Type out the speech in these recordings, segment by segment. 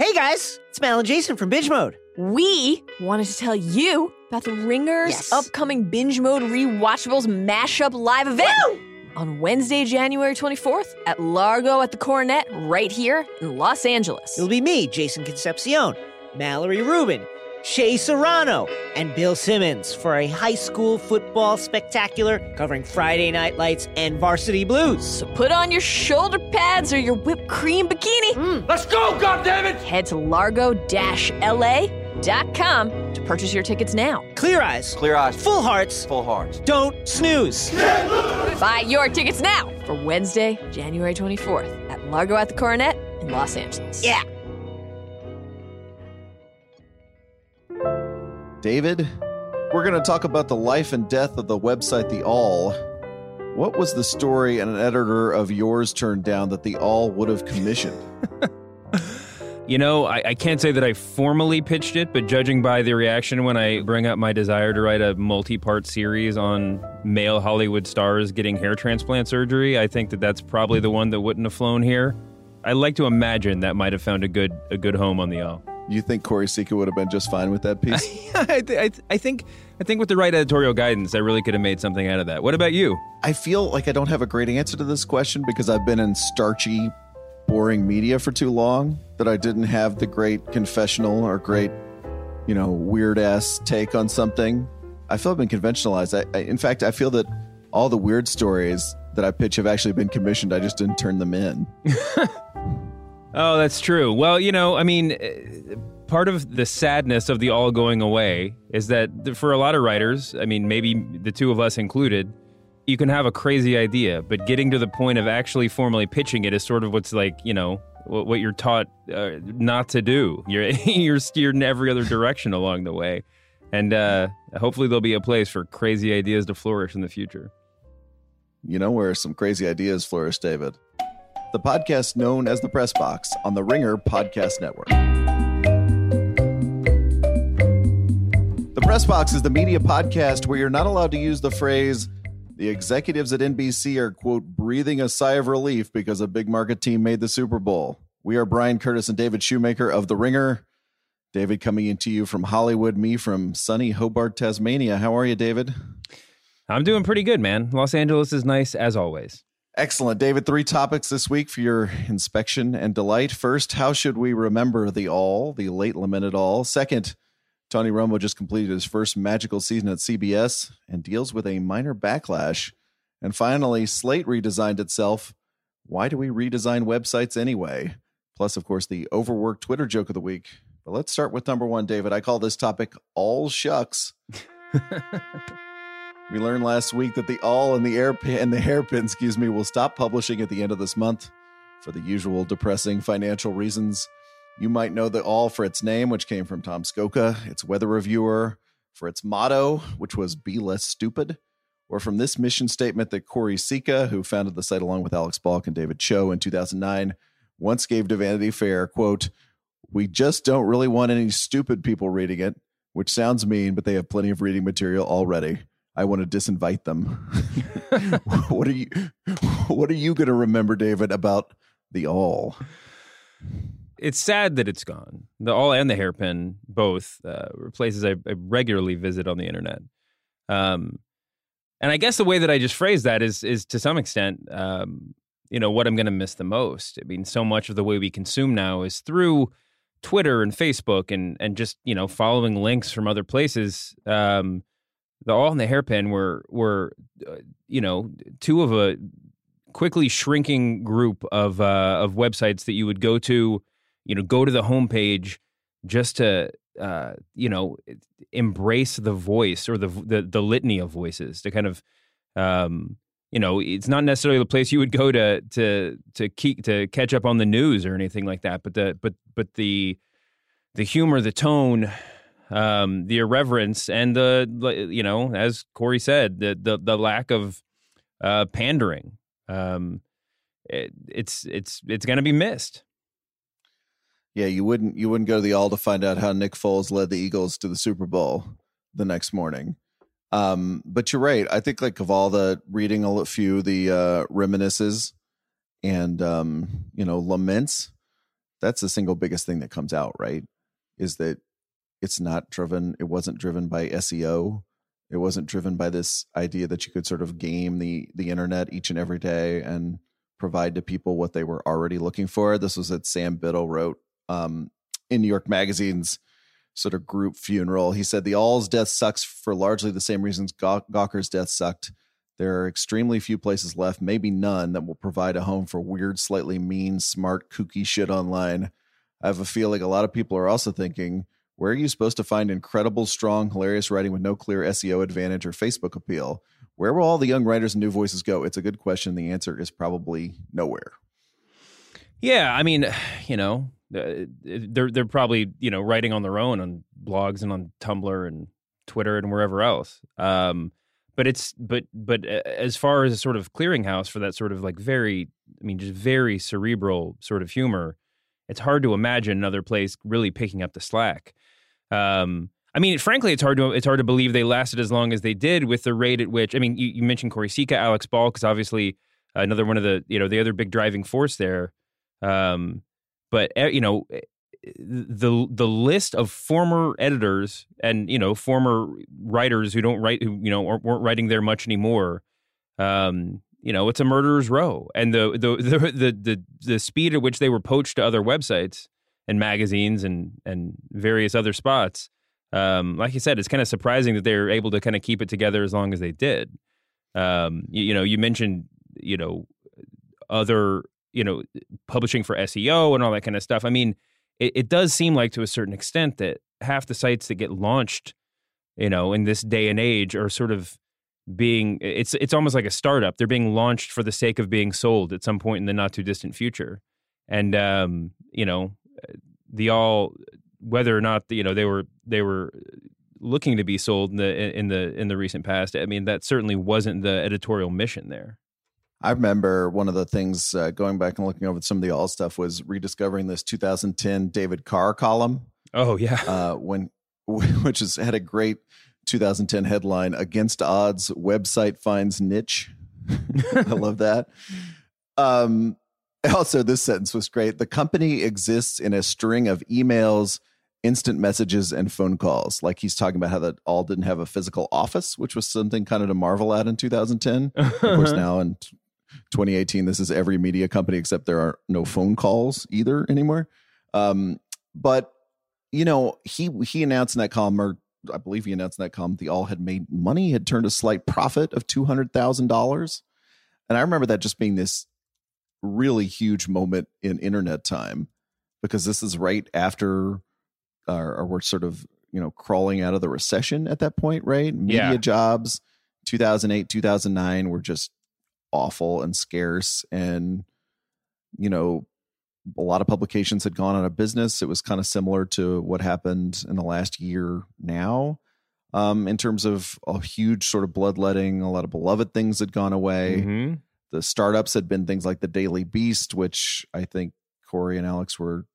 Hey guys, it's Mal and Jason from Binge Mode. We wanted to tell you about the Ringer's Yes. upcoming Binge Mode Rewatchables Mashup Live event on Wednesday, January 24th at Largo at the Coronet, right here in Los Angeles. It'll be me, Jason Concepcion, Mallory Rubin, Shea Serrano, and Bill Simmons for a high school football spectacular covering Friday Night Lights and Varsity Blues. So put on your shoulder pads or your whipped cream bikini. Mm. Let's go, goddammit! Head to largo-la.com to purchase your tickets now. Clear eyes, Clear eyes, full hearts, full hearts. don't snooze. Buy your tickets now for Wednesday, January 24th at Largo at the Coronet in Los Angeles. Yeah. David, we're going to talk about the life and death of the website The Awl. What was the story an editor of yours turned down that The Awl would have commissioned? You know, I, I can't say that I formally pitched it, but judging by the reaction when I bring up my desire to write a multi part series on male Hollywood stars getting hair transplant surgery, I think that that's probably the one that wouldn't have flown here. I like to imagine that might have found a good a good home on the Awl. You think Choire Sicha would have been just fine with that piece? I, th- I, th- I think I think with the right editorial guidance, I really could have made something out of that. What about you? I feel like I don't have a great answer to this question because I've been in starchy, boring media for too long that I didn't have the great confessional or great, you know, weird ass take on something. I feel I've been conventionalized. I, I, in fact, I feel that all the weird stories that I pitch have actually been commissioned. I just didn't turn them in. Oh, that's true. Well, you know, I mean, eh, part of the sadness of the Awl going away is that for a lot of writers, I mean, maybe the two of us included, you can have a crazy idea, but getting to the point of actually formally pitching it is sort of what's like, you know, what, you're taught uh, not to do. You're you're steered in every other direction along the way, and uh, hopefully there'll be a place for crazy ideas to flourish in the future. You know where some crazy ideas flourish, David? The podcast known as the Press Box on the Ringer Podcast Network. The Press Box is the media podcast where you're not allowed to use the phrase, the executives at NBC are, quote, breathing a sigh of relief because a big market team made the Super Bowl. We are Bryan Curtis and David Shoemaker of The Ringer. David coming into you from Hollywood, me from sunny Hobart, Tasmania. How are you, David? I'm doing pretty good, man. Los Angeles is nice as always. Excellent. David, three topics this week for your inspection and delight. First, how should we remember the Awl, the late lamented Awl? Second, Tony Romo just completed his first magical season at CBS and deals with a minor backlash. And finally, Slate redesigned itself. Why do we redesign websites anyway? Plus, of course, the overworked Twitter joke of the week. But let's start with number one, David. I call this topic All Shucks. We learned last week that the Awl and the and the hairpin, excuse me, will stop publishing at the end of this month for the usual depressing financial reasons. You might know the Awl for its name, which came from Tom Scocca, its weather reviewer, for its motto, which was "Be less stupid," or from this mission statement that Choire Sicha, who founded the site along with Alex Balk and David Cho in 2009, once gave to Vanity Fair, "quote We just don't really want any stupid people reading it." Which sounds mean, but they have plenty of reading material already. I want to disinvite them. what are you what are you going to remember David about the Awl? it's sad that it's gone. The Awl and the hairpin both uh, were places I, I regularly visit on the internet. Um, and I guess the way that I just phrased that is is to some extent, um, you know, what I'm going to miss the most. I mean, so much of the way we consume now is through Twitter and Facebook and and just you know following links from other places. Um, the Awl in the hairpin were were uh, you know two of a quickly shrinking group of uh, of websites that you would go to you know go to the homepage just to uh, you know embrace the voice or the, the the litany of voices to kind of um, you know it's not necessarily the place you would go to to to keep to catch up on the news or anything like that but the but but the the humor the tone um, the irreverence and the you know as Corey said the the, the lack of uh, pandering um, it, it's it's it's going to be missed Yeah, you wouldn't you wouldn't go to the Awl to find out how Nick Foles led the Eagles to the Super Bowl the next morning. Um, but you're right. I think like of all the reading a few the uh, reminiscences and um, you know laments, that's the single biggest thing that comes out, right? Is that it's not driven, it wasn't driven by SEO. It wasn't driven by this idea that you could sort of game the the internet each and every day and provide to people what they were already looking for. This was that Sam Biddle wrote um, in New York Magazine's sort of group funeral. He said the Awl's death sucks for largely the same reasons Gawker's death sucked. There are extremely few places left, maybe none, that will provide a home for weird, slightly mean, smart, kooky shit online. I have a feeling a lot of people are also thinking, where are you supposed to find incredible, strong, hilarious writing with no clear SEO advantage or Facebook appeal? Where will all the young writers and new voices go? It's a good question. The answer is probably nowhere. Yeah, I mean, you know, uh, they're they're probably you know writing on their own on blogs and on Tumblr and Twitter and wherever else. Um, but it's but but uh, as far as a sort of clearinghouse for that sort of like very, I mean, just very cerebral sort of humor, it's hard to imagine another place really picking up the slack. Um, I mean, frankly, it's hard to it's hard to believe they lasted as long as they did with the rate at which. I mean, you, you mentioned Choire Sicha, Alex Balk, because obviously another one of the you know the other big driving force there. Um, but eh, you know eh, the the list of former editors and you know former writers who don't write who you know weren't writing there much anymore um you know it's a murderer's row and the the the the the, the speed at which they were poached to other websites and magazines and and various other spots um like you said it's kind of surprising that they were able to kind of keep it together as long as they did um you, you know you mentioned you know other you know, publishing for SEO and all that kind of stuff. I mean, it, it does seem like to a certain extent that half the sites that get launched, you know, in this day and age are sort of being it's it's almost like a startup. They're being launched for the sake of being sold at some point in the not too distant future. And um, you know, the Awl whether or not you know they were they were looking to be sold in the in the in the recent past. I mean, that certainly wasn't the editorial mission there. I remember one of the things uh, going back and looking over some of the Awl stuff was rediscovering this 2010 David Carr column. Oh yeah, uh, when which has had a great 2010 headline: "Against odds, website finds niche." I love that. Um, also, this sentence was great. The company exists in a string of emails, instant messages, and phone calls. Like he's talking about how that all didn't have a physical office, which was something kind of to marvel at in 2010. of course, now in 2018 this is every media company except there are no phone calls either anymore um, but you know he he announced in that column or i believe he announced in that column the all had made money had turned a slight profit of $200000 and i remember that just being this really huge moment in internet time because this is right after uh, or we're sort of you know crawling out of the recession at that point right media Yeah. jobs 2008 2009 were just awful and scarce and you know a lot of publications had gone out of business it was kind of similar to what happened in the last year now um, in terms of a huge sort of bloodletting a lot of beloved things had gone away Mhm. The startups had been things like the daily beast which i think Choire and alex were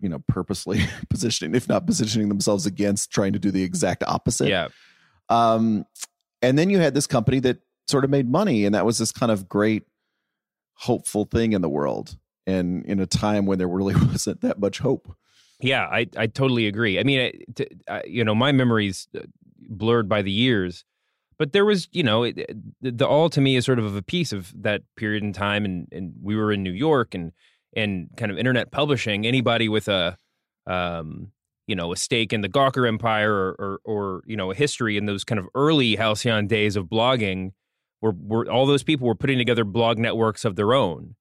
you know purposely positioning if not positioning themselves against trying to do the exact opposite yeah. um, and then you had this company that sort of made money, and that was this kind of great, hopeful thing in the world. And in a time when there really wasn't that much hope. Yeah, I, I totally agree. I mean, I, t- I, you know, my memory's uh, blurred by the years, but there was, you know, it, the, the Awl to me is sort of a piece of that period in time, and and we were in New York and and kind of internet publishing. Anybody with a, um, you know, a stake in the Gawker Empire or, or or you know a history in those kind of early halcyon days of blogging, were were all those people were putting together blog networks of their own,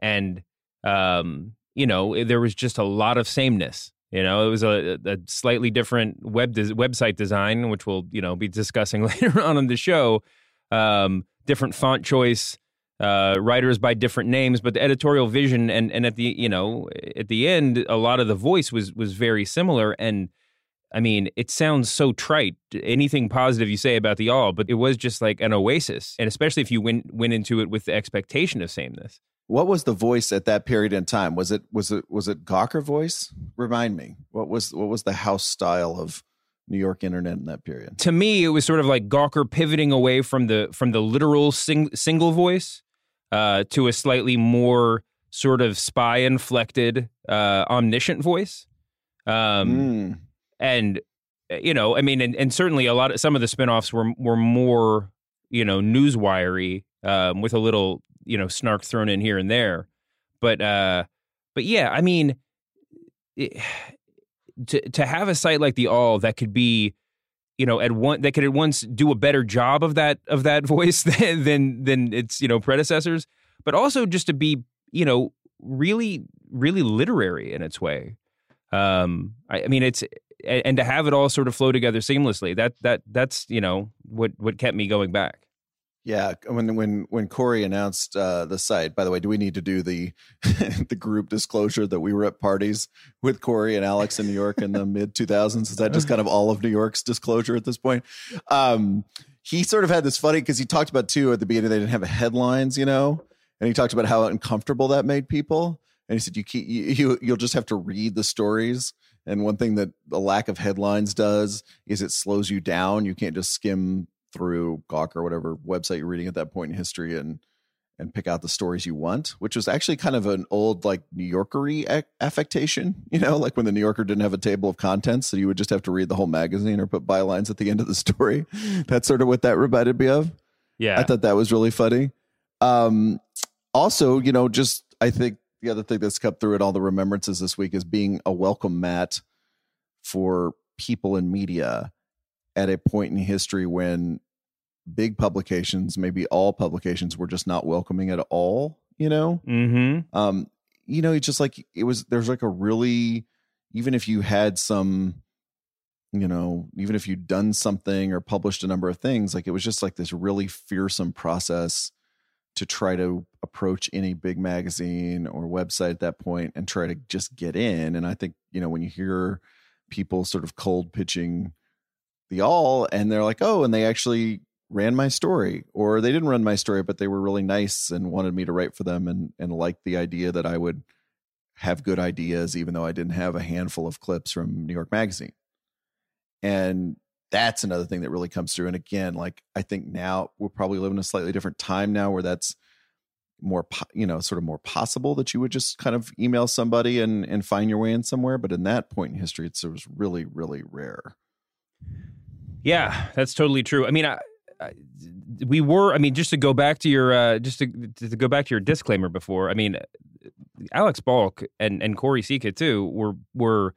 and um, you know, there was just a lot of sameness. You know, it was a, a slightly different web des- website design, which we'll you know be discussing later on in the show. Um, different font choice, uh, writers by different names, but the editorial vision and and at the you know at the end, a lot of the voice was was very similar. And I mean, it sounds so trite. Anything positive you say about the Awl, but it was just like an oasis, and especially if you went went into it with the expectation of sameness. What was the voice at that period in time? Was it was it was it Gawker voice? Remind me. What was what was the house style of New York internet in that period? to me it was sort of like Gawker pivoting away from the from the literal sing, single voice uh, to a slightly more sort of spy inflected, uh, omniscient voice. Um, Mm. and you know, I mean, and, and certainly a lot of some of the spinoffs were were more you know newswiry um, with a little you know snark thrown in here and there, but uh, but yeah, I mean, it, to to have a site like the Awl that could be you know at one that could at once do a better job of that of that voice than than, than its you know predecessors, but also just to be you know really really literary in its way. Um, I, I mean, it's and, and to have it all sort of flow together seamlessly. That that that's you know what what kept me going back. Yeah, when when when Choire announced uh, the site. By the way, do we need to do the the group disclosure that we were at parties with Choire and Alex in New York in the mid 2000s? Is that just kind of all of New York's disclosure at this point? Um, he sort of had this funny because he talked about too at the beginning they didn't have headlines, you know, and he talked about how uncomfortable that made people. And he said you keep you, you you'll just have to read the stories. And one thing that the lack of headlines does is it slows you down. You can't just skim through Gawk or whatever website you're reading at that point in history and and pick out the stories you want, which was actually kind of an old like New Yorkery affectation, you know, like when the New Yorker didn't have a table of contents, so you would just have to read the whole magazine or put bylines at the end of the story. That's sort of what that reminded me of. Yeah, I thought that was really funny. Um, also, you know, just I think the other thing that's kept through it all the remembrances this week is being a welcome mat for people in media at a point in history when big publications, maybe all publications, were just not welcoming at all. You know, mm-hmm. um, you know, it's just like it was. There's like a really, even if you had some, you know, even if you'd done something or published a number of things, like it was just like this really fearsome process to try to approach any big magazine or website at that point and try to just get in. And I think you know when you hear people sort of cold pitching the Awl and they're like, oh, and they actually ran my story or they didn't run my story but they were really nice and wanted me to write for them and and liked the idea that I would have good ideas even though I didn't have a handful of clips from New York magazine. And that's another thing that really comes through and again like I think now we're probably living a slightly different time now where that's more you know sort of more possible that you would just kind of email somebody and and find your way in somewhere but in that point in history it was really really rare Yeah, that's totally true. I mean, I, we were. I mean, just to go back to your, uh, just to, to go back to your disclaimer before. I mean, Alex Balk and and Choire Sicha too were were.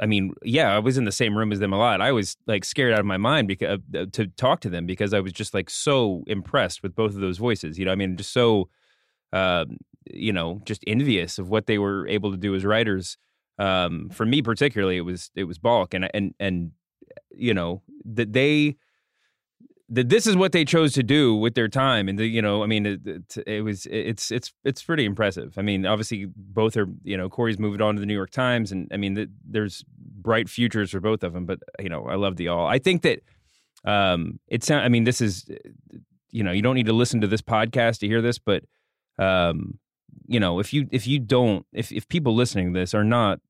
I mean, yeah, I was in the same room as them a lot. I was like scared out of my mind because uh, to talk to them because I was just like so impressed with both of those voices. You know, I mean, just so, uh, you know, just envious of what they were able to do as writers. Um, for me particularly, it was it was Balk and and and you know that they that this is what they chose to do with their time and the, you know i mean it, it, it, was it's it's it's pretty impressive. I mean obviously both are you know Choire's moved on to the new york times and i mean the, there's bright futures for both of them but you know i love the Awl. I think that um it's i mean this is you know you don't need to listen to this podcast to hear this but um you know if you if you don't if if people listening to this are not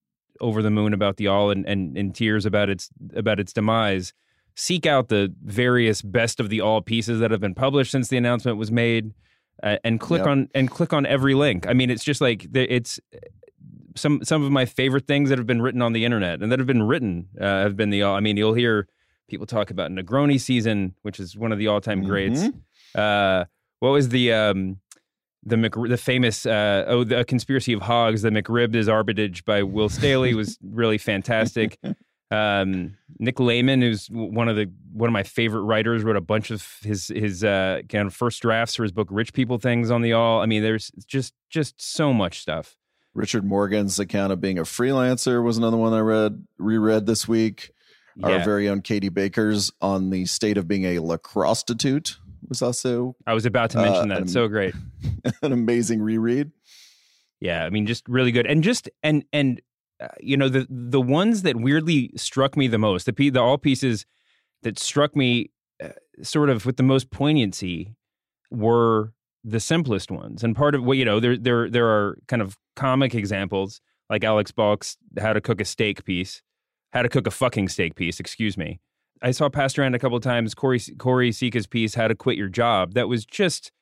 over the moon about the Awl and, and in tears about its about its demise seek out the various best of the Awl pieces that have been published since the announcement was made uh, and click Yep. on and click on every link i mean it's just like the- it's some some of my favorite things that have been written on the internet and that have been written uh, have been the Awl i mean you'll hear people talk about negroni season which is one of the all-time greats Mhm. uh, what was the um, the Mc, the famous uh, oh the conspiracy of hogs the McRib is arbitrage by Will Staley was really fantastic. Um, Nick Lehman, who's one of the one of my favorite writers, wrote a bunch of his his uh, kind of first drafts for his book Rich People Things on the Awl. I mean, there's just just so much stuff. Richard Morgan's account of being a freelancer was another one I read reread this week. Our Yeah, very own Katie Baker's on the state of being a lacrosse prostitute was also I was about to mention uh, that. um, so great. an amazing reread. Yeah, I mean, just really good, and just and and uh, you know the the ones that weirdly struck me the most, the the Awl pieces that struck me uh, sort of with the most poignancy were the simplest ones, and part of what you know there there there are kind of comic examples like Alex Balk's "How to Cook a Steak" piece, "How to Cook a Fucking Steak" piece, excuse me. I saw passed around a couple times Choire Choire Sicha's piece "How to Quit Your Job." That was just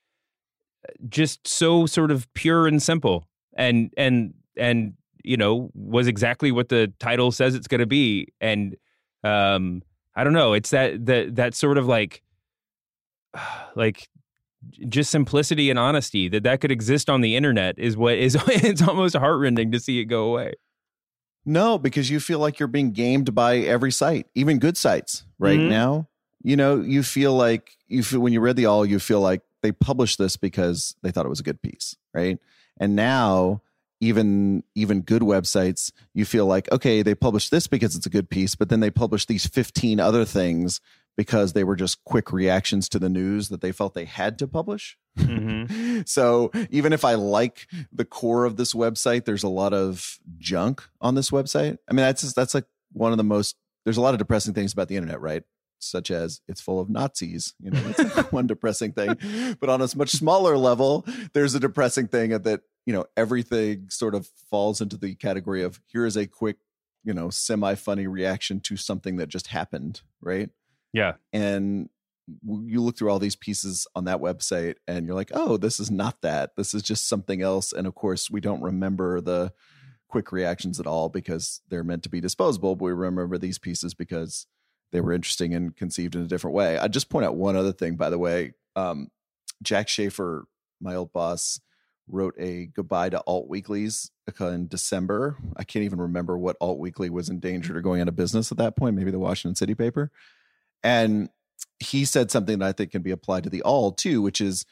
just so sort of pure and simple and and and you know was exactly what the title says it's going to be and um i don't know it's that that that sort of like like just simplicity and honesty that that could exist on the internet is what is it's almost heartrending to see it go away. No because you feel like you're being gamed by every site even good sites right Mhm. now. You know you feel like you feel when you read the Awl you feel like they published this because they thought it was a good piece right? And now even even good websites you feel like okay they published this because it's a good piece but then they published these 15 other things because they were just quick reactions to the news that they felt they had to publish mm-hmm. so even if I like the core of this website, there's a lot of junk on this website. I mean, that's just, that's like one of the most. There's a lot of depressing things about the internet, right? Such as it's full of Nazis. You know, that's one depressing thing. But on a much smaller level, there's a depressing thing that you know everything sort of falls into the category of here is a quick, you know, semi funny reaction to something that just happened, right? yeah. And you look through all these pieces on that website and you're like oh this is not that. This is just something else. And of course we don't remember the quick reactions at all because they're meant to be disposable but we remember these pieces because they were interesting and conceived in a different way. I just point out one other thing by the way. Um, Jack Shafer my old boss wrote a goodbye to alt weeklies uh, in december i can't even remember what alt weekly was endangered or going out of business at that point maybe the washington city paper and he said something that I think can be applied to the Awl too, which is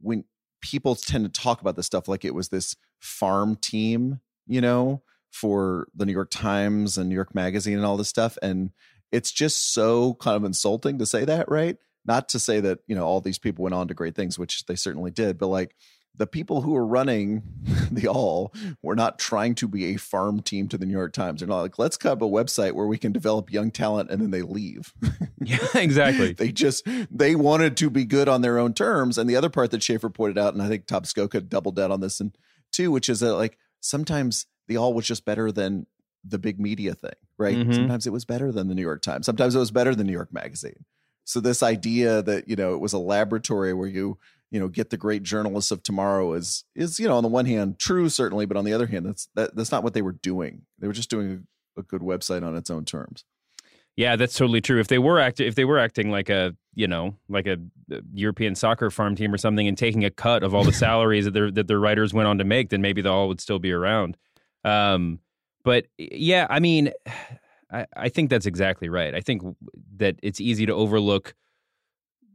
when people tend to talk about this stuff like it was this farm team, you know, for the New York Times and New York Magazine and all this stuff. And it's just so kind of insulting to say that, right? Not to say that, you know, all these people went on to great things, which they certainly did, but like the people who were running the Awl were not trying to be a farm team to the New York Times. They're not like, let's cut up a website where we can develop young talent and then they leave. yeah exactly they just they wanted to be good on their own terms. And the other part that Shafer pointed out, and I think Tom Scocca doubled down on this and too, which is that like sometimes the Awl was just better than the big media thing, right? Mhm. Sometimes it was better than the New York Times. Sometimes it was better than New York Magazine. So this idea that, you know, it was a laboratory where you, you know, get the great journalists of tomorrow is is, you know, on the one hand true certainly, but on the other hand, that's that, that's not what they were doing. They were just doing a, a good website on its own terms. Yeah, that's totally true. If they were acting, if they were acting like a, you know, like a European soccer farm team or something, and taking a cut of all the salaries that their that their writers went on to make, then maybe the Awl would still be around. Um, but yeah, I mean, I, I think that's exactly right. I think that it's easy to overlook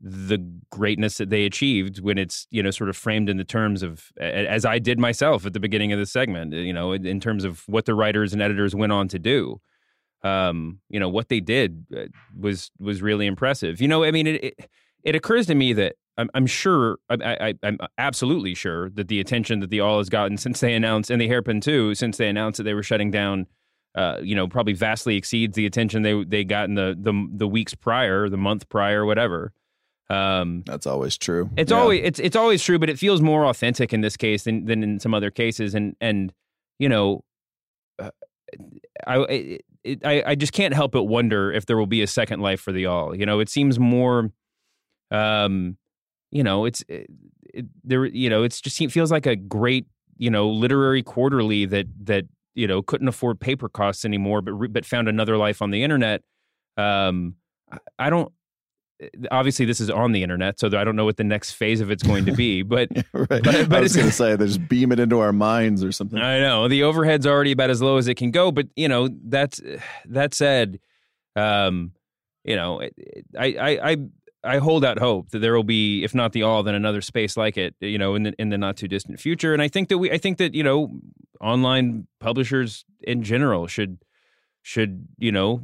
the greatness that they achieved when it's you know sort of framed in the terms of as I did myself at the beginning of the segment. You know, in, terms of what the writers and editors went on to do um, you know what they did uh, was was really impressive. You know, I mean, it it, it occurs to me that I'm, I'm sure, I, I, I'm absolutely sure that the attention that the Awl has gotten since they announced, and the Hairpin too, since they announced that they were shutting down, uh, you know, probably vastly exceeds the attention they they got in the the the weeks prior, the month prior, whatever. Um, That's always true. it's Yeah. always it's it's always true, but it feels more authentic in this case than than in some other cases. And and you know, uh, I it, it, I I just can't help but wonder if there will be a second life for the Awl. You know, it seems more, um, you know, it's it, it, there. You know, it's just it feels like a great you know literary quarterly that that you know couldn't afford paper costs anymore, but re- but found another life on the internet. Um, I- I don't obviously this is on the internet, so I don't know what the next phase of it's going to be. But right. but- but I was going to say they just beam it into our minds or something. I know the overhead's already about as low as it can go. But you know that's that said, um, you know, I, I I I hold out hope that there will be, if not the Awl, then another space like it. You know, in the in the not too distant future. And I think that we, I think that you know, online publishers in general should should you know.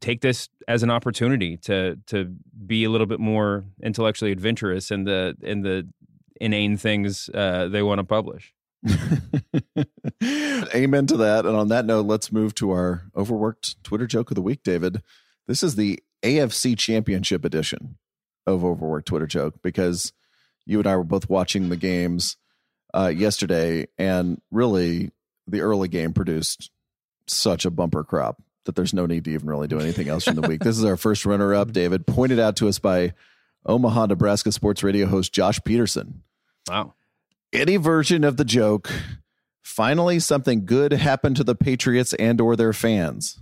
Take this as an opportunity to to be a little bit more intellectually adventurous in the in the inane things uh, they want to publish. Amen to that. And on that note, let's move to our overworked Twitter joke of the week, David. This is the AFC Championship edition of Overworked Twitter joke because you and I were both watching the games uh, yesterday, and really the early game produced such a bumper crop that there's no need to even really do anything else in the week. This is our first runner up, David, pointed out to us by Omaha, Nebraska sports radio host Josh Peterson Wow. any version of the joke Finally, something good happened to the Patriots and or their fans.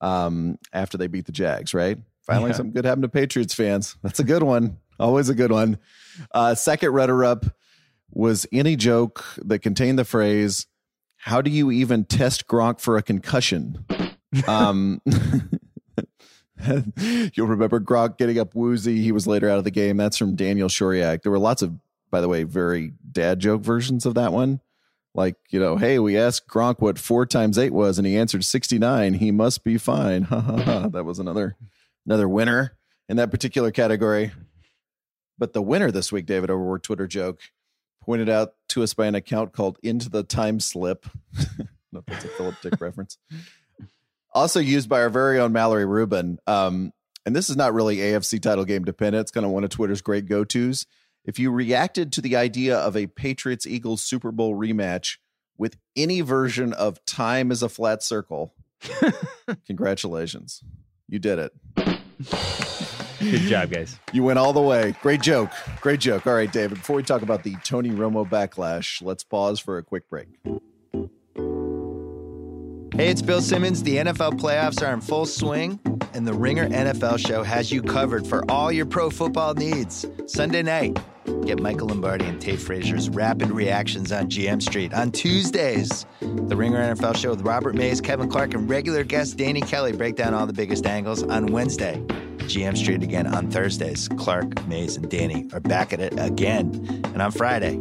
Um, after they beat the Jags, right? Finally, Yeah. something good happened to Patriots fans. That's a good one. Always a good one. Uh, second runner up was any joke that contained the phrase, How do you even test Gronk for a concussion? Um, you'll remember Gronk getting up woozy. He was later out of the game. That's from Daniel Shoriak. There were lots of, by the way, very dad joke versions of that one. Like, you know, hey, we asked Gronk what four times eight was, and he answered 69. He must be fine. Ha ha ha. That was another another winner in that particular category. But the winner this week, David, over Twitter joke, pointed out to us by an account called Into the Time Slip. no, that's a Philip Dick reference. Also used by our very own Mallory Rubin. Um, and this is not really AFC title game dependent. It's kind of one of Twitter's great go tos. If you reacted to the idea of a Patriots Eagles Super Bowl rematch with any version of time is a flat circle, congratulations. You did it. Good job, guys. You went all the way. Great joke. Great joke. All right, David, before we talk about the Tony Romo backlash, let's pause for a quick break. Hey, it's Bill Simmons. The NFL playoffs are in full swing, and the Ringer NFL show has you covered for all your pro football needs. Sunday night, get Michael Lombardi and Tate Frazier's rapid reactions on GM Street. On Tuesdays, the Ringer NFL show with Robert Mays, Kevin Clark, and regular guest Danny Kelly break down all the biggest angles. On Wednesday, GM Street again on Thursdays. Clark, Mays, and Danny are back at it again. And on Friday,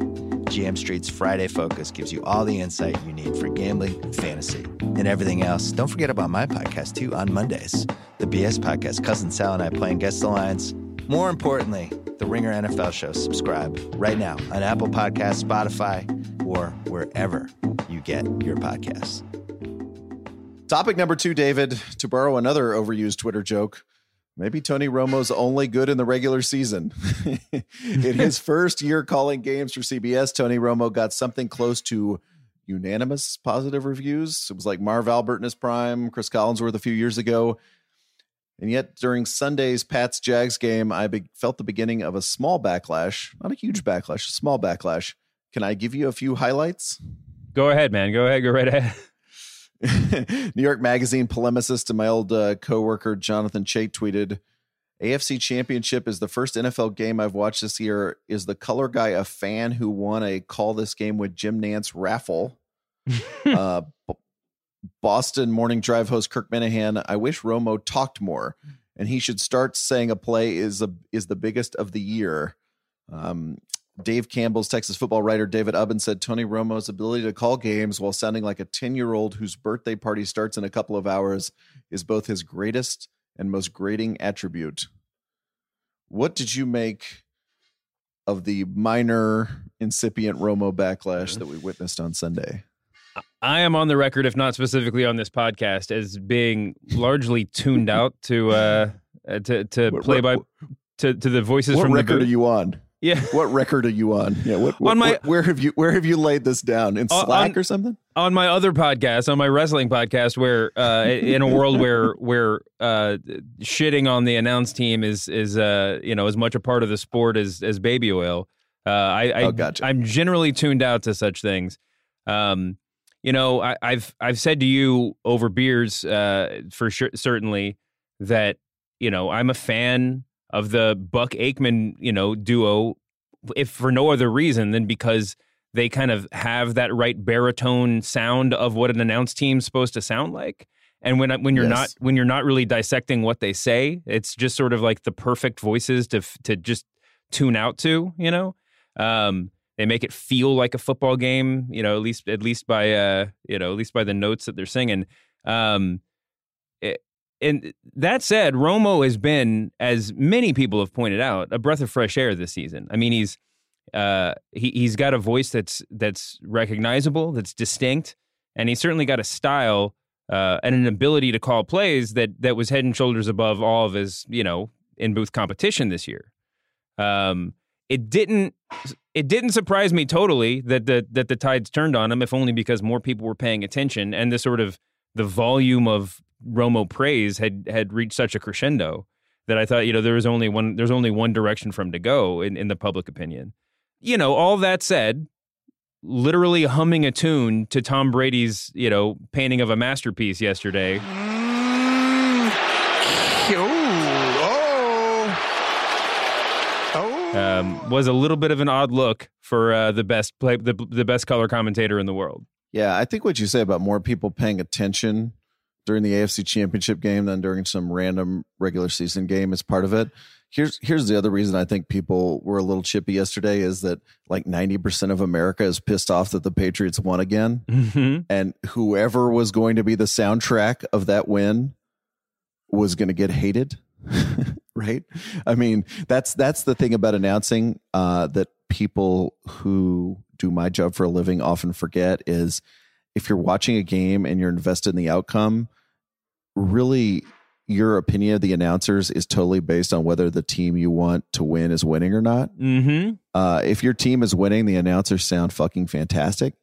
GM Street's Friday Focus gives you all the insight you need for gambling, fantasy, and everything else. Don't forget about my podcast too on Mondays. The BS podcast, Cousin Sal and I playing Guest Alliance. More importantly, the Ringer NFL show. Subscribe right now on Apple Podcasts, Spotify, or wherever you get your podcasts. Topic number two, David, to borrow another overused Twitter joke. Maybe Tony Romo's only good in the regular season. in his first year calling games for CBS, Tony Romo got something close to unanimous positive reviews. It was like Marv Albert in his prime, Chris Collinsworth a few years ago. And yet, during Sunday's Pats Jags game, I be- felt the beginning of a small backlash, not a huge backlash, a small backlash. Can I give you a few highlights? Go ahead, man. Go ahead. Go right ahead. New York Magazine polemicist and my old uh, coworker Jonathan Chait tweeted, "AFC Championship is the first NFL game I've watched this year. Is the color guy a fan who won a call this game with Jim Nantz raffle?" uh, Boston Morning Drive host Kirk Minihane, I wish Romo talked more, and he should start saying a play is a is the biggest of the year. Um, Dave Campbell's Texas football writer David Ubben said Tony Romo's ability to call games while sounding like a 10 year old whose birthday party starts in a couple of hours is both his greatest and most grating attribute. What did you make of the minor incipient Romo backlash that we witnessed on Sunday? I am on the record, if not specifically on this podcast, as being largely tuned out to uh, uh, to to play by to to the voices What from the record are you on? Yeah, What record are you on? Yeah, what, what On my- what- where have you where have you laid this down in Uh, Slack on- or something? on my other podcast, on my wrestling podcast, where uh, in a world where where uh, shitting on the announce team is is uh, you know as much a part of the sport as as baby oil. Uh, I, I Oh, gotcha. I'm generally tuned out to such things. Um, you know, I, I've I've said to you over beers uh, for sure, certainly that you know I'm a fan of the Buck Aikman you know duo, if for no other reason than because they kind of have that right baritone sound of what an announced team's supposed to sound like. And when when you're Yes. not when you're not really dissecting what they say, it's just sort of like the perfect voices to to just tune out to, you know. Um, they make it feel like a football game, you know, at least at least by uh, you know, at least by the notes that they're singing. Um, and that said, Romo has been, as many people have pointed out, a breath of fresh air this season. I mean, he's uh, he he's got a voice that's that's recognizable, that's distinct, and he's certainly got a style uh, and an ability to call plays that that was head and shoulders above all of his you know in booth competition this year. Um, it didn't it didn't surprise me totally that the that the tides turned on him, if only because more people were paying attention and the sort of the volume of Romo praise had had reached such a crescendo that I thought you know there was only one there's only one direction for him to go in in the public opinion. You know, all that said, literally humming a tune to Tom Brady's, you know, painting of a masterpiece yesterday. Um, was a little bit of an odd look for uh, the best play, the the best color commentator in the world. Yeah, I think what you say about more people paying attention during the AFC Championship game than during some random regular season game as part of it. Here's here's the other reason I think people were a little chippy yesterday is that like 90% of America is pissed off that the Patriots won again. Mm-hmm. And whoever was going to be the soundtrack of that win was going to get hated. right? I mean, that's that's the thing about announcing uh, that people who do my job for a living often forget is if you're watching a game and you're invested in the outcome, really your opinion of the announcers is totally based on whether the team you want to win is winning or not. Mm-hmm. Uh, if your team is winning, the announcers sound fucking fantastic.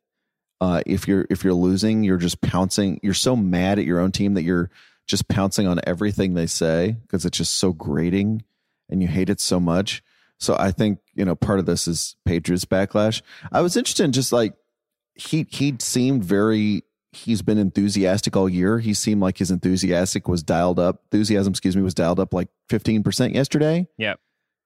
Uh, if you're if you're losing, you're just pouncing. You're so mad at your own team that you're just pouncing on everything they say because it's just so grating and you hate it so much. So I think you know part of this is Patriots backlash. I was interested in just like he he seemed very he's been enthusiastic all year. He seemed like his enthusiastic was dialed up. Enthusiasm, excuse me, was dialed up like 15% yesterday. Yep.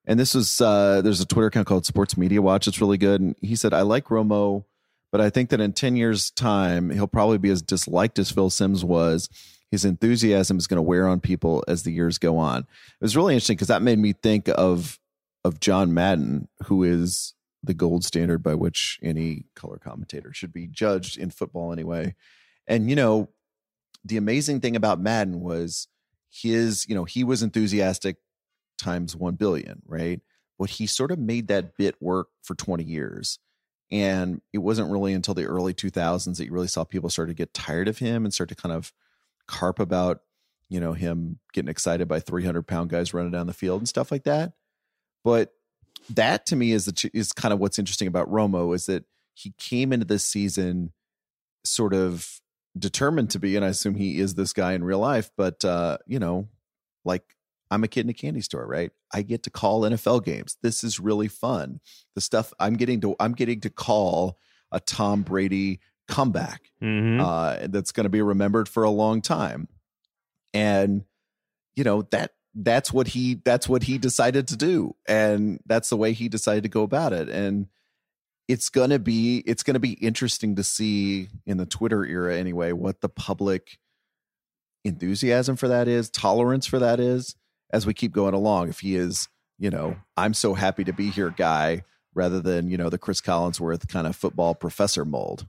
And this was uh there's a Twitter account called Sports Media Watch. It's really good. And he said, I like Romo, but I think that in 10 years' time, he'll probably be as disliked as Phil Simms was. His enthusiasm is going to wear on people as the years go on. It was really interesting because that made me think of of John Madden, who is the gold standard by which any color commentator should be judged in football anyway. And you know, the amazing thing about Madden was his, you know, he was enthusiastic times 1 billion, right? But he sort of made that bit work for 20 years. And it wasn't really until the early 2000s that you really saw people start to get tired of him and start to kind of carp about, you know, him getting excited by 300 pound guys running down the field and stuff like that. But that to me is the is kind of what's interesting about Romo is that he came into this season sort of determined to be, and I assume he is this guy in real life, but uh, you know, like I'm a kid in a candy store, right? I get to call NFL games. This is really fun. The stuff I'm getting to I'm getting to call a Tom Brady comeback Mm-hmm. uh, that's going to be remembered for a long time. And you know that that's what he that's what he decided to do, and that's the way he decided to go about it. And it's gonna be it's gonna be interesting to see in the Twitter era anyway what the public enthusiasm for that is, tolerance for that is, as we keep going along. If he is, you know, I'm so happy to be here guy, rather than you know the Chris Collinsworth kind of football professor mold.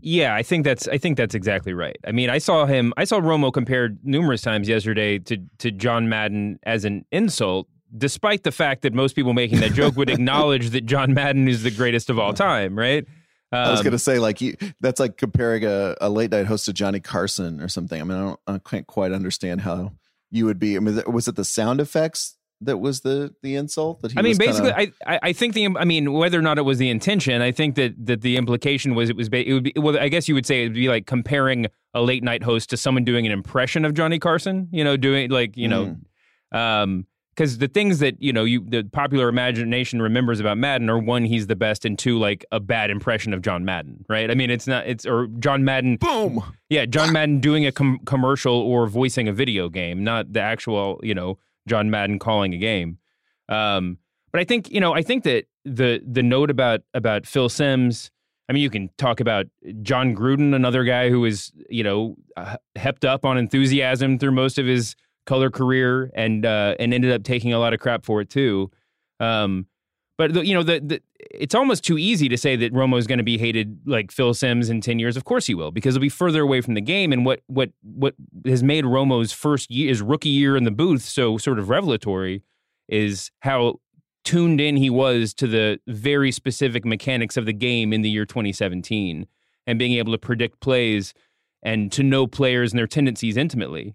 Yeah, I think that's I think that's exactly right. I mean, I saw him I saw Romo compared numerous times yesterday to to John Madden as an insult, despite the fact that most people making that joke would acknowledge that John Madden is the greatest of all time, right? I was Um, going to say like you, that's like comparing a, a late night host to Johnny Carson or something. I mean, I don't, I can't quite understand how you would be. I mean, was it the sound effects that was the the insult that he? I mean, basically, kinda- I, I think the I mean whether or not it was the intention, I think that that the implication was it was it would be well, I guess you would say it would be like comparing a late night host to someone doing an impression of Johnny Carson. You know, doing like you know, um, because the things that you know you the popular imagination remembers about Madden are one he's the best and two like a bad impression of John Madden, right? I mean, it's not it's or John Madden boom. yeah, John Madden doing a com- commercial or voicing a video game, not the actual, you know, John Madden calling a game. Um, but I think, you know, I think that the the note about about Phil Simms. I mean, you can talk about Jon Gruden, another guy who was, you know, uh, hepped up on enthusiasm through most of his color career, and uh, and ended up taking a lot of crap for it too. Um, but the, you know, the, the it's almost too easy to say that Romo is going to be hated like Phil Simms in ten years. Of course he will, because he'll be further away from the game. And what what what has made Romo's first year, his rookie year in the booth, so sort of revelatory, is how tuned in he was to the very specific mechanics of the game in the year 2017, and being able to predict plays and to know players and their tendencies intimately.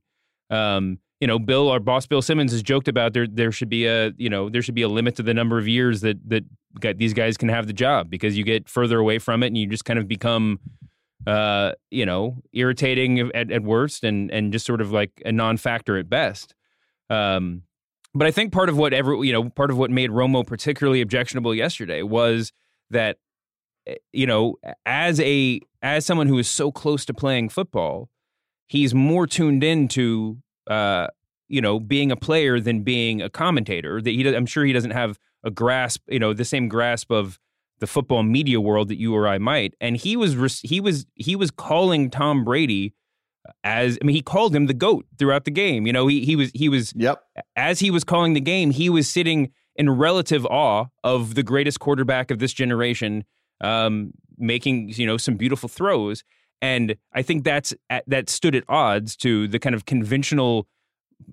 Um, you know, Bill, our boss, Bill Simmons, has joked about there. There should be a, you know, there should be a limit to the number of years that that these guys can have the job because you get further away from it and you just kind of become, uh, you know, irritating at, at worst and and just sort of like a non-factor at best. Um, but I think part of what ever, you know, part of what made Romo particularly objectionable yesterday was that you know, as a as someone who is so close to playing football, he's more tuned into uh, you know being a player than being a commentator. That he, I'm sure he doesn't have a grasp, you know, the same grasp of the football media world that you or I might. And he was he was he was calling Tom Brady as I mean he called him the goat throughout the game. You know, he he was he was Yep. as he was calling the game, he was sitting in relative awe of the greatest quarterback of this generation, um, making you know some beautiful throws. And I think that's that stood at odds to the kind of conventional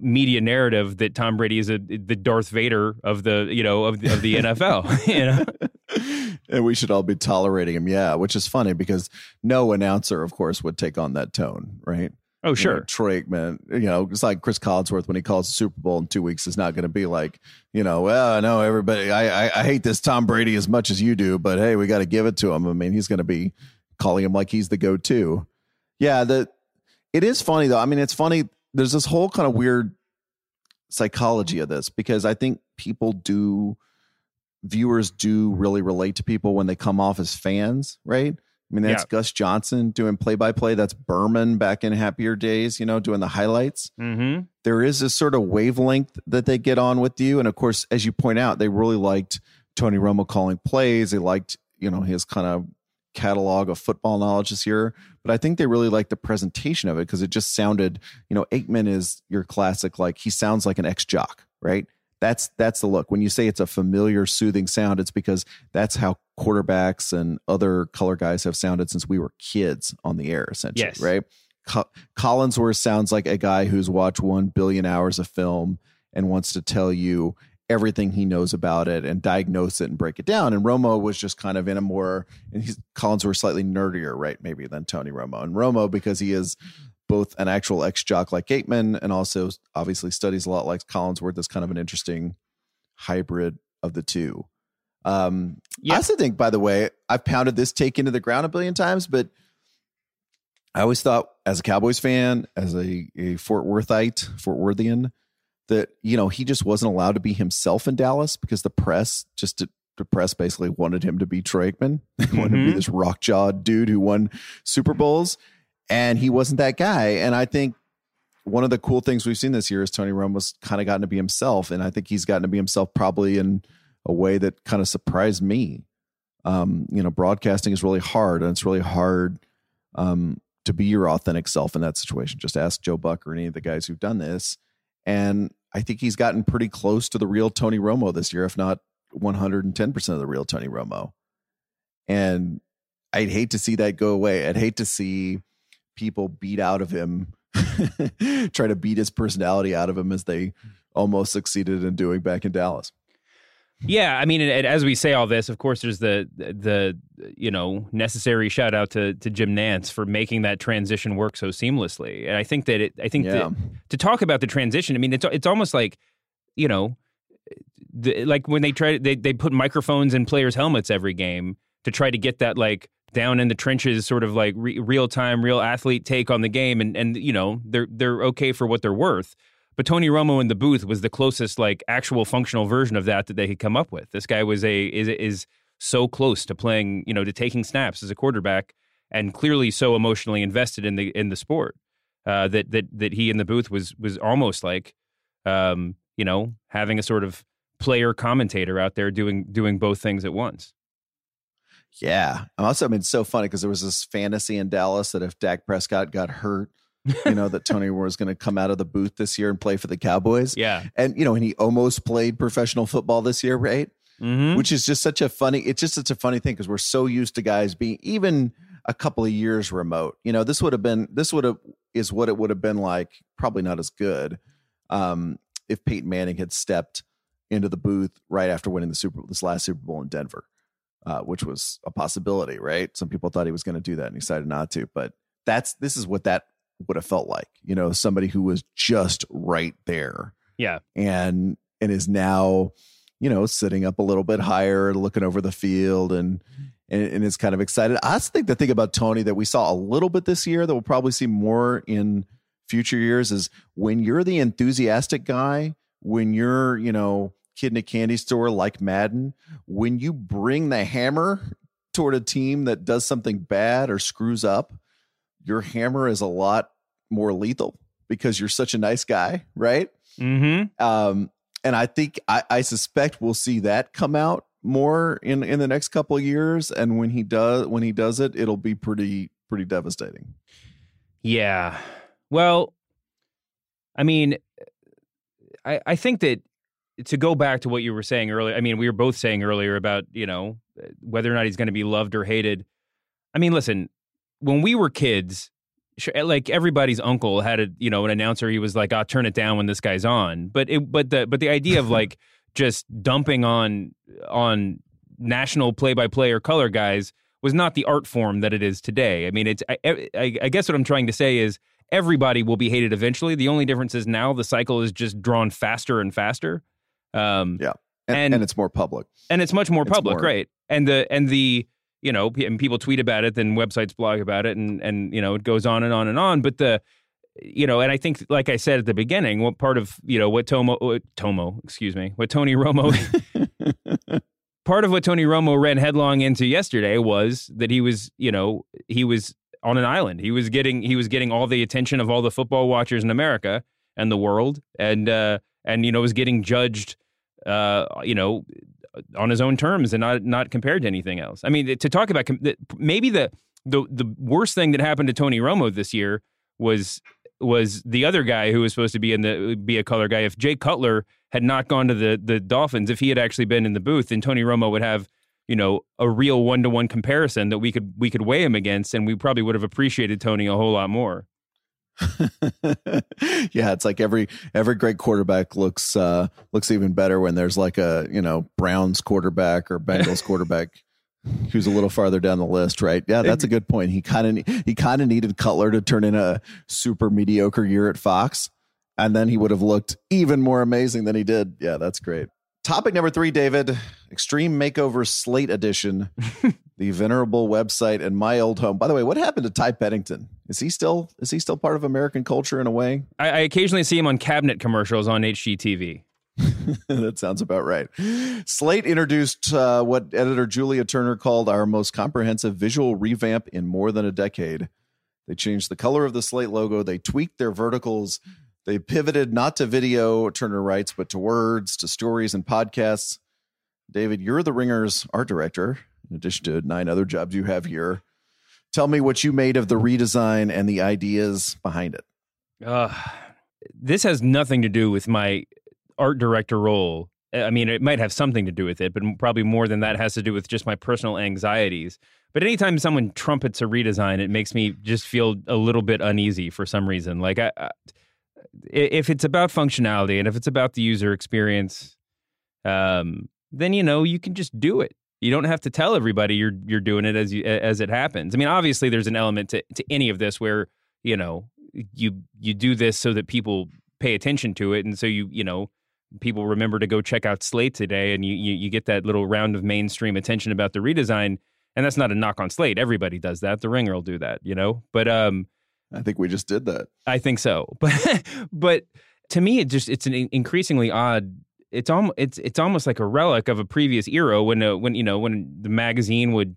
media narrative that Tom Brady is a the Darth Vader of the you know of the, of the NFL. You know, and we should all be tolerating him. Yeah, which is funny because no announcer, of course, would take on that tone, right? oh You know, sure, Troy Aikman, you know, it's like Chris Collinsworth when he calls the Super Bowl in two weeks is not going to be like, you know, well, I know everybody, I, I, I hate this Tom Brady as much as you do, but hey, we got to give it to him. I mean, he's going to be calling him like he's the go-to. Yeah, the it is funny though. I mean, it's funny. There's this whole kind of weird psychology of this because I think people do viewers do really relate to people when they come off as fans, right? I mean, that's Yeah. Gus Johnson doing play by play. That's Berman back in happier days, you know, doing the highlights. mm-hmm. There is this sort of wavelength that they get on with you. And of course, as you point out, they really liked Tony Romo calling plays. They liked, you know, his kind of catalog of football knowledge this year. But I think they really liked the presentation of it because it just sounded, you know, Aikman is your classic, like he sounds like an ex jock, right? That's that's the look. When you say it's a familiar, soothing sound, it's because that's how quarterbacks and other color guys have sounded since we were kids on the air, essentially, Yes. right? Co- Collinsworth sounds like a guy who's watched one billion hours of film and wants to tell you everything he knows about it and diagnose it and break it down. And Romo was just kind of in a more, and he's Collinsworth slightly nerdier, right? Maybe than Tony Romo. And Romo, because he is both an actual ex jock like Aikman and also obviously studies a lot like Collinsworth, is kind of an interesting hybrid of the two. Um, Yeah. I also think, by the way, I've pounded this take into the ground a billion times, but I always thought, as a Cowboys fan, as a, a Fort Worthite, Fort Worthian, that you know he just wasn't allowed to be himself in Dallas because the press just the press basically wanted him to be Troy Aikman. They wanted to be Mhm. this rock jawed dude who won Super Bowls, and he wasn't that guy. And I think one of the cool things we've seen this year is Tony Romo's kind of gotten to be himself, and I think he's gotten to be himself probably in a way that kind of surprised me. Um, you know, broadcasting is really hard, and it's really hard um, to be your authentic self in that situation. Just ask Joe Buck or any of the guys who've done this, and I think he's gotten pretty close to the real Tony Romo this year, if not 110% of the real Tony Romo. And I'd hate to see that go away. I'd hate to see people beat out of him, try to beat his personality out of him as they almost succeeded in doing back in Dallas. Yeah, I mean, and, and as we say all this, of course, there's the the you know necessary shout out to to Jim Nantz for making that transition work so seamlessly. And I think that it, I think Yeah. that to talk about the transition, I mean, it's it's almost like you know, the, like when they try they they put microphones in players' helmets every game to try to get that like down in the trenches sort of like re- real time real athlete take on the game and and you know they're they're okay for what they're worth but Tony Romo in the booth was the closest like actual functional version of that that they could come up with. This guy was a is is so close to playing, you know, to taking snaps as a quarterback, and clearly so emotionally invested in the in the sport uh, that that that he in the booth was was almost like, um, you know, having a sort of player commentator out there doing doing both things at once. Yeah. I'm also, I mean, it's so funny because there was this fantasy in Dallas that if Dak Prescott got hurt, you know, that Tony was going to come out of the booth this year and play for the Cowboys. Yeah. And, you know, and he almost played professional football this year, right? Mm-hmm. Which is just such a funny, it's just such a funny thing because we're so used to guys being even a couple of years remote. You know, this would have been, this would have, is what it would have been like, probably not as good um, if Peyton Manning had stepped into the booth right after winning the Super Bowl, this last Super Bowl in Denver, uh, which was a possibility, right? Some people thought he was going to do that and he decided not to, but that's this is what that would have felt like, you know, somebody who was just right there yeah. and and is now, you know, sitting up a little bit higher, looking over the field and and, and is kind of excited. I also think the thing about Tony that we saw a little bit this year that we'll probably see more in future years is when you're the enthusiastic guy, when you're, you know, kid in a candy store like Madden, when you bring the hammer toward a team that does something bad or screws up, your hammer is a lot more lethal because you're such a nice guy, right? Mm-hmm. Um, and I think I, I suspect we'll see that come out more in in the next couple of years. And when he does when he does it, it'll be pretty pretty devastating. Yeah. Well, I mean, I I think that to go back to what you were saying earlier, I mean, we were both saying earlier about, you know, whether or not he's going to be loved or hated. I mean, listen, when we were kids, eh, like everybody's uncle had a, you know, an announcer. He was like, "I'll turn it down when this guy's on." But it, but the, but the idea of like just dumping on on national play-by-play or color guys was not the art form that it is today. I mean, it's. I, eh, I, I guess what I'm trying to say is everybody will be hated eventually. The only difference is now the cycle is just drawn faster and faster. Um, yeah, and, and, and it's more public, and it's much more it's public, more, right? And the and the you know, and people tweet about it, then websites blog about it, and and you know, it goes on and on and on. But the you know, and I think, like I said at the beginning, what part of you know what Tomo, what, Tomo, excuse me, what Tony Romo, part of what Tony Romo ran headlong into yesterday was that he was, you know, he was on an island. He was getting he was getting all the attention of all the football watchers in America and the world, and uh, and you know was getting judged, uh, you know, on his own terms and not not compared to anything else. I mean, to talk about maybe the the the worst thing that happened to Tony Romo this year was was the other guy who was supposed to be in the be a color guy. If Jay Cutler had not gone to the the Dolphins, if he had actually been in the booth, then Tony Romo would have you know a real one to one comparison that we could we could weigh him against, and we probably would have appreciated Tony a whole lot more. yeah, it's like every every great quarterback looks uh looks even better when there's like a, you know, Browns quarterback or Bengals quarterback who's a little farther down the list, right? Yeah, that's a good point. He kind of he kind of needed Cutler to turn in a super mediocre year at Fox and then he would have looked even more amazing than he did. Yeah, that's great. Topic number three, David Extreme Makeover Slate Edition, the venerable website and my old home. By the way, what happened to Ty Pennington? Is he still is he still part of American culture in a way? I, I occasionally see him on cabinet commercials on HGTV. that sounds about right. Slate introduced uh, what editor Julia Turner called our most comprehensive visual revamp in more than a decade. They changed the color of the Slate logo. They tweaked their verticals they pivoted not to video, Turner writes, but to words, to stories, and podcasts. David, you're the Ringer's art director, in addition to nine other jobs you have here. Tell me what you made of the redesign and the ideas behind it. Uh, this has nothing to do with my art director role. I mean, it might have something to do with it, but probably more than that has to do with just my personal anxieties. But anytime someone trumpets a redesign, it makes me just feel a little bit uneasy for some reason. Like I, I if it's about functionality and if it's about the user experience, um, then you know you can just do it. You don't have to tell everybody you're you're doing it as you as it happens. I mean, obviously, there's an element to to any of this where you know you you do this so that people pay attention to it, and so you you know people remember to go check out Slate today, and you you, you get that little round of mainstream attention about the redesign. And that's not a knock on Slate. Everybody does that. The Ringer will do that, you know. But um, I think we just did that. I think so. But but to me it just it's an increasingly odd it's almost it's it's almost like a relic of a previous era when uh, when you know when the magazine would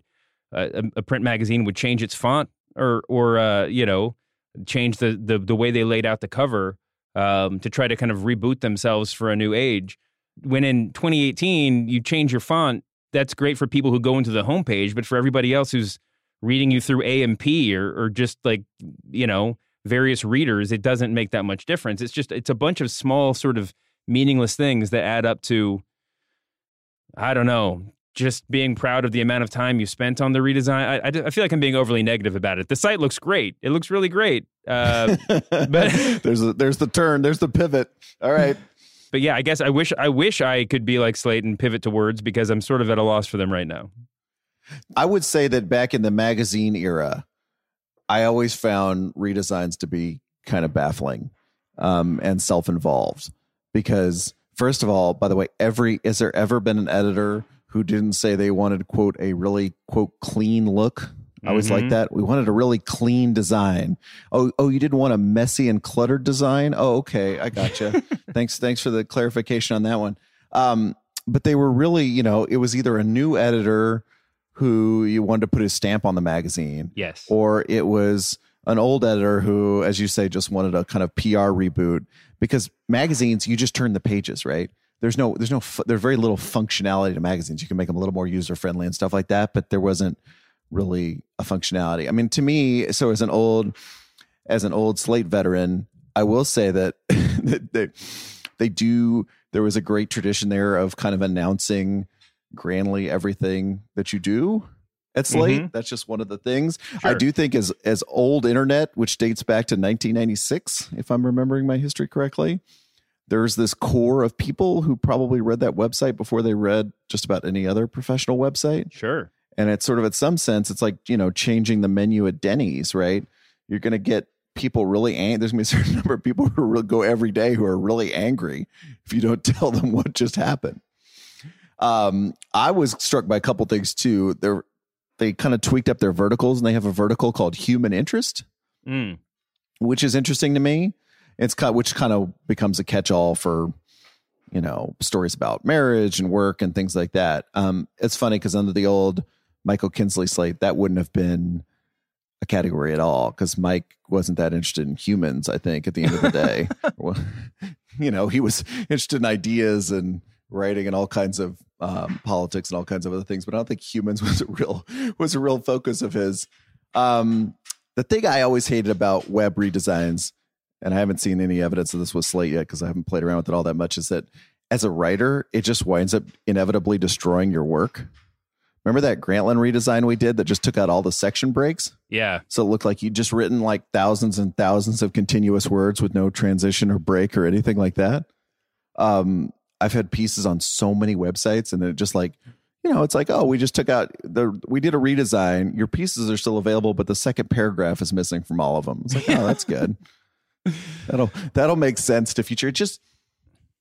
uh, a, a, print magazine would change its font or or uh, you know change the, the the way they laid out the cover um, to try to kind of reboot themselves for a new age. When in 2018 you change your font, that's great for people who go into the homepage, but for everybody else who's reading you through AMP or or just like you know various readers, it doesn't make that much difference. It's just it's a bunch of small sort of meaningless things that add up to I don't know, just being proud of the amount of time you spent on the redesign. I, I, I, feel like I'm being overly negative about it. The site looks great. It looks really great. Uh, but there's a, there's the turn. There's the pivot. All right. But yeah, I guess I wish I wish I could be like Slate and pivot to words because I'm sort of at a loss for them right now. I would say that back in the magazine era, I always found redesigns to be kind of baffling um, and self involved because, first of all, by the way, every has there ever been an editor who didn't say they wanted quote a really quote clean look? I was mm-hmm. like that. We wanted a really clean design. Oh, oh, you didn't want a messy and cluttered design. Oh, okay, I gotcha. thanks, thanks for the clarification on that one. Um, but they were really, you know, it was either a new editor who you wanted to put his stamp on the magazine. Yes. Or it was an old editor who, as you say, just wanted a kind of PR reboot because magazines, you just turn the pages, right? There's no, there's no, there's very little functionality to magazines. You can make them a little more user friendly and stuff like that, but there wasn't really a functionality. I mean, to me, so as an old, as an old Slate veteran, I will say that they, they do. There was a great tradition there of kind of announcing grandly everything that you do Slate. Mm-hmm. That's just one of the things. Sure. I do think as as old internet, which dates back to 1996, if I'm remembering my history correctly, there's this core of people who probably read that website before they read just about any other professional website. Sure. And it's sort of, at some sense, it's like you know changing the menu at Denny's, right? You're going to get people really angry. there's gonna be a certain number of people who really go every day who are really angry if you don't tell them what just happened. Um, I was struck by a couple things too. They're they kind of tweaked up their verticals and they have a vertical called human interest, mm. which is interesting to me. It's kind which kind of becomes a catch all for you know stories about marriage and work and things like that. Um, it's funny because under the old Michael Kinsley slate, that wouldn't have been a category at all because Mike wasn't that interested in humans. I think at the end of the day, well, you know, he was interested in ideas and writing and all kinds of um, politics and all kinds of other things. But I don't think humans was a real was a real focus of his. Um, the thing I always hated about web redesigns, and I haven't seen any evidence of this with Slate yet because I haven't played around with it all that much, is that as a writer, it just winds up inevitably destroying your work. Remember that Grantland redesign we did that just took out all the section breaks? Yeah. So it looked like you'd just written like thousands and thousands of continuous words with no transition or break or anything like that. Um, I've had pieces on so many websites and it just like, you know, it's like, oh, we just took out the, we did a redesign. Your pieces are still available, but the second paragraph is missing from all of them. It's like, oh, that's good. that'll, that'll make sense to future. It just,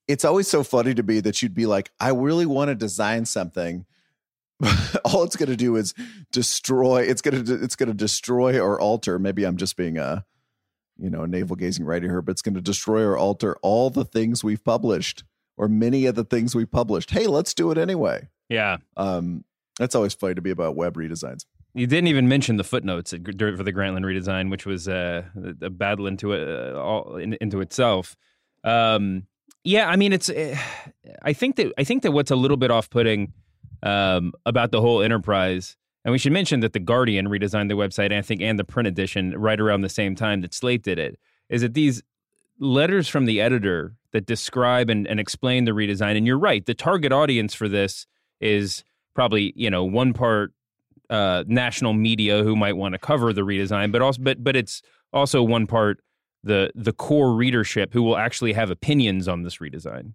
it's always so funny to me that you'd be like, I really want to design something all it's going to do is destroy it's going to it's going to destroy or alter maybe i'm just being a you know navel gazing writer here but it's going to destroy or alter all the things we've published or many of the things we published hey let's do it anyway yeah um that's always funny to be about web redesigns you didn't even mention the footnotes for the Grantland redesign, which was uh, a battle into it, uh, all in, into itself. Um, yeah, I mean, it's. Uh, I think that I think that what's a little bit off-putting um, about the whole enterprise. And we should mention that the Guardian redesigned the website, and I think, and the print edition right around the same time that Slate did it. Is that these letters from the editor that describe and, and explain the redesign? And you're right, the target audience for this is probably you know one part uh, national media who might want to cover the redesign, but also but but it's also one part the the core readership who will actually have opinions on this redesign.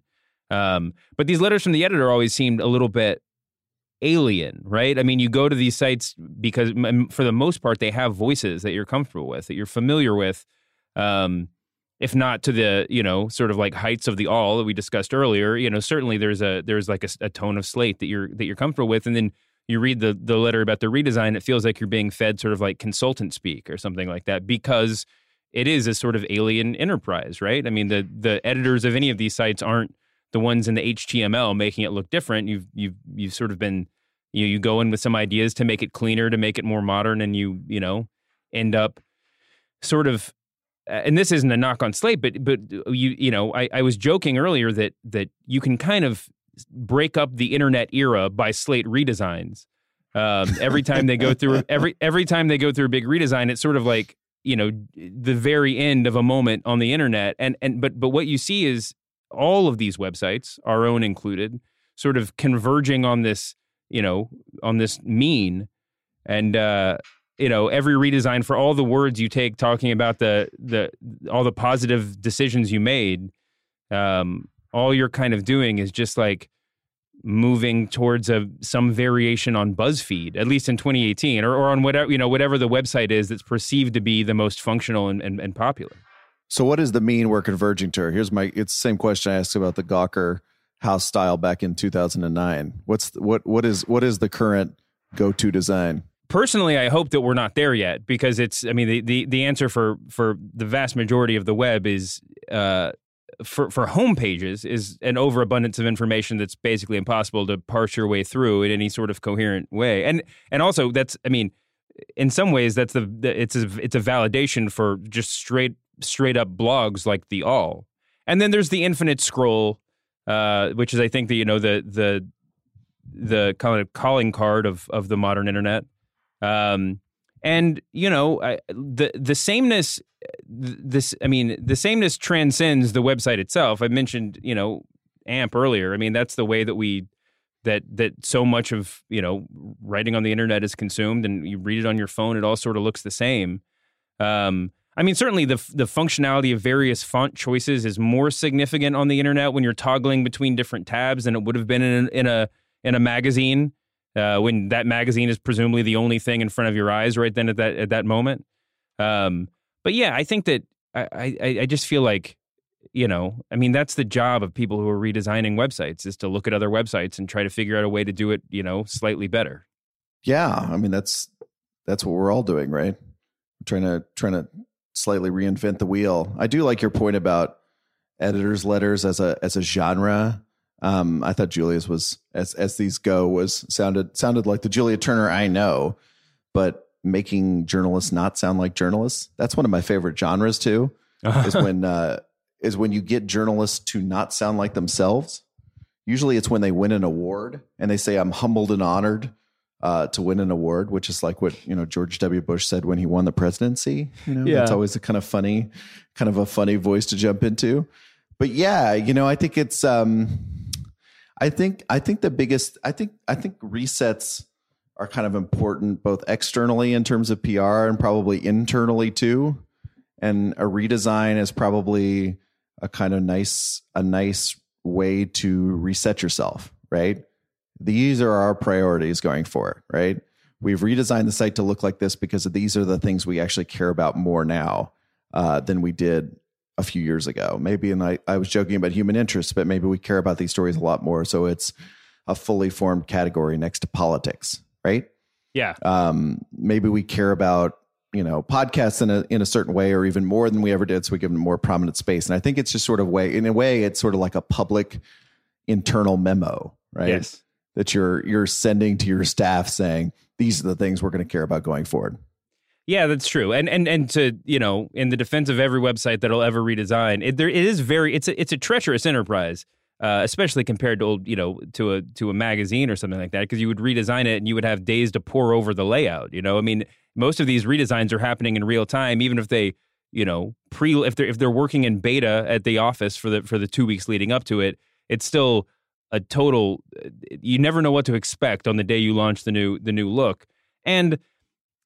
Um, but these letters from the editor always seemed a little bit alien, right? I mean, you go to these sites because for the most part they have voices that you're comfortable with, that you're familiar with. Um, if not to the you know sort of like heights of the Awl that we discussed earlier, you know certainly there's a there's like a, a tone of slate that you're that you're comfortable with, and then you read the the letter about the redesign, it feels like you're being fed sort of like consultant speak or something like that because it is a sort of alien enterprise, right? I mean the the editors of any of these sites aren't the ones in the HTML making it look different. You've you've you've sort of been you know, you go in with some ideas to make it cleaner, to make it more modern, and you you know end up sort of. And this isn't a knock on Slate, but but you you know I, I was joking earlier that that you can kind of break up the internet era by Slate redesigns. Um, every time they go through every every time they go through a big redesign, it's sort of like you know the very end of a moment on the internet. And and but but what you see is all of these websites, our own included, sort of converging on this, you know, on this mean. And uh, you know, every redesign for all the words you take talking about the the all the positive decisions you made, um, all you're kind of doing is just like moving towards a some variation on BuzzFeed, at least in 2018, or, or on whatever you know whatever the website is that's perceived to be the most functional and, and, and popular. So what is the mean we're converging to? Here's my it's the same question I asked about the Gawker house style back in 2009. What's what what is what is the current go-to design? Personally, I hope that we're not there yet because it's I mean the the, the answer for for the vast majority of the web is uh, for for home pages is an overabundance of information that's basically impossible to parse your way through in any sort of coherent way. And and also that's I mean, in some ways that's the, the it's a it's a validation for just straight straight up blogs like the Awl. And then there's the infinite scroll, uh, which is I think the you know the the the kind of calling card of of the modern internet. Um, and you know I, the the sameness this i mean the sameness transcends the website itself. I mentioned you know amp earlier. I mean that's the way that we that that so much of you know writing on the internet is consumed and you read it on your phone it all sort of looks the same. Um, i mean certainly the the functionality of various font choices is more significant on the internet when you're toggling between different tabs than it would have been in, in a in a magazine uh, when that magazine is presumably the only thing in front of your eyes right then at that at that moment. Um, but yeah, I think that I, I I just feel like you know, I mean, that's the job of people who are redesigning websites is to look at other websites and try to figure out a way to do it, you know, slightly better. Yeah, I mean that's that's what we're all doing, right? trying to trying to slightly reinvent the wheel. I do like your point about editors' letters as a as a genre. Um, I thought Julia's was as as these go was sounded sounded like the Julia Turner I know, but making journalists not sound like journalists. That's one of my favorite genres too. is when uh, is when you get journalists to not sound like themselves. Usually, it's when they win an award and they say, "I'm humbled and honored." Uh, to win an award, which is like what you know George W. Bush said when he won the presidency. You know, Yeah. that's always a kind of funny, kind of a funny voice to jump into. But yeah, you know, I think it's um, I think I think the biggest I think I think resets are kind of important both externally in terms of PR and probably internally too. And a redesign is probably a kind of nice a nice way to reset yourself, right? These are our priorities going forward, right? We've redesigned the site to look like this because these are the things we actually care about more now uh, than we did a few years ago. Maybe, and I, I was joking about human interest, but maybe we care about these stories a lot more. So it's a fully formed category next to politics, right? Yeah. Um, maybe we care about you know podcasts in a in a certain way, or even more than we ever did. So we give them more prominent space. And I think it's just sort of way, in a way, it's sort of like a public internal memo, right? Yes. That you're you're sending to your staff saying these are the things we're going to care about going forward. Yeah, that's true. And and and to you know, in the defense of every website that'll ever redesign, it, there it is very it's a it's a treacherous enterprise, uh, especially compared to old you know to a to a magazine or something like that, because you would redesign it and you would have days to pour over the layout. You know, I mean, most of these redesigns are happening in real time, even if they you know pre if they're if they're working in beta at the office for the for the two weeks leading up to it, it's still a total. You never know what to expect on the day you launch the new the new look and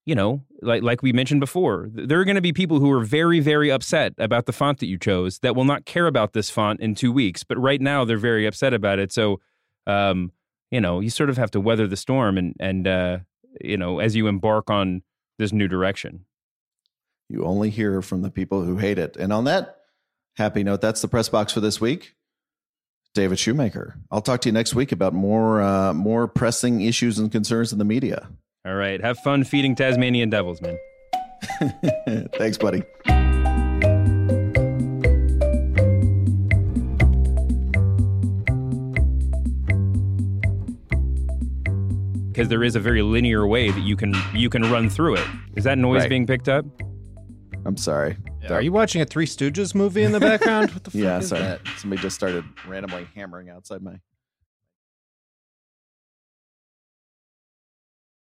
you know, like like we mentioned before, there are going to be people who are very very upset about the font that you chose that will not care about this font in 2 weeks, but right now they're very upset about it. So, um, you know, you sort of have to weather the storm and and uh, you know, as you embark on this new direction. You only hear from the people who hate it. And on that happy note, that's the press box for this week. David Shoemaker. I'll talk to you next week about more uh, more pressing issues and concerns in the media. All right, have fun feeding Tasmanian devils, man. Thanks, buddy. Because there is a very linear way that you can you can run through it. Is that noise Right. being picked up? I'm sorry. Are you watching a Three Stooges movie in the background? What the fuck Yeah, is sorry. that? Somebody just started randomly hammering outside my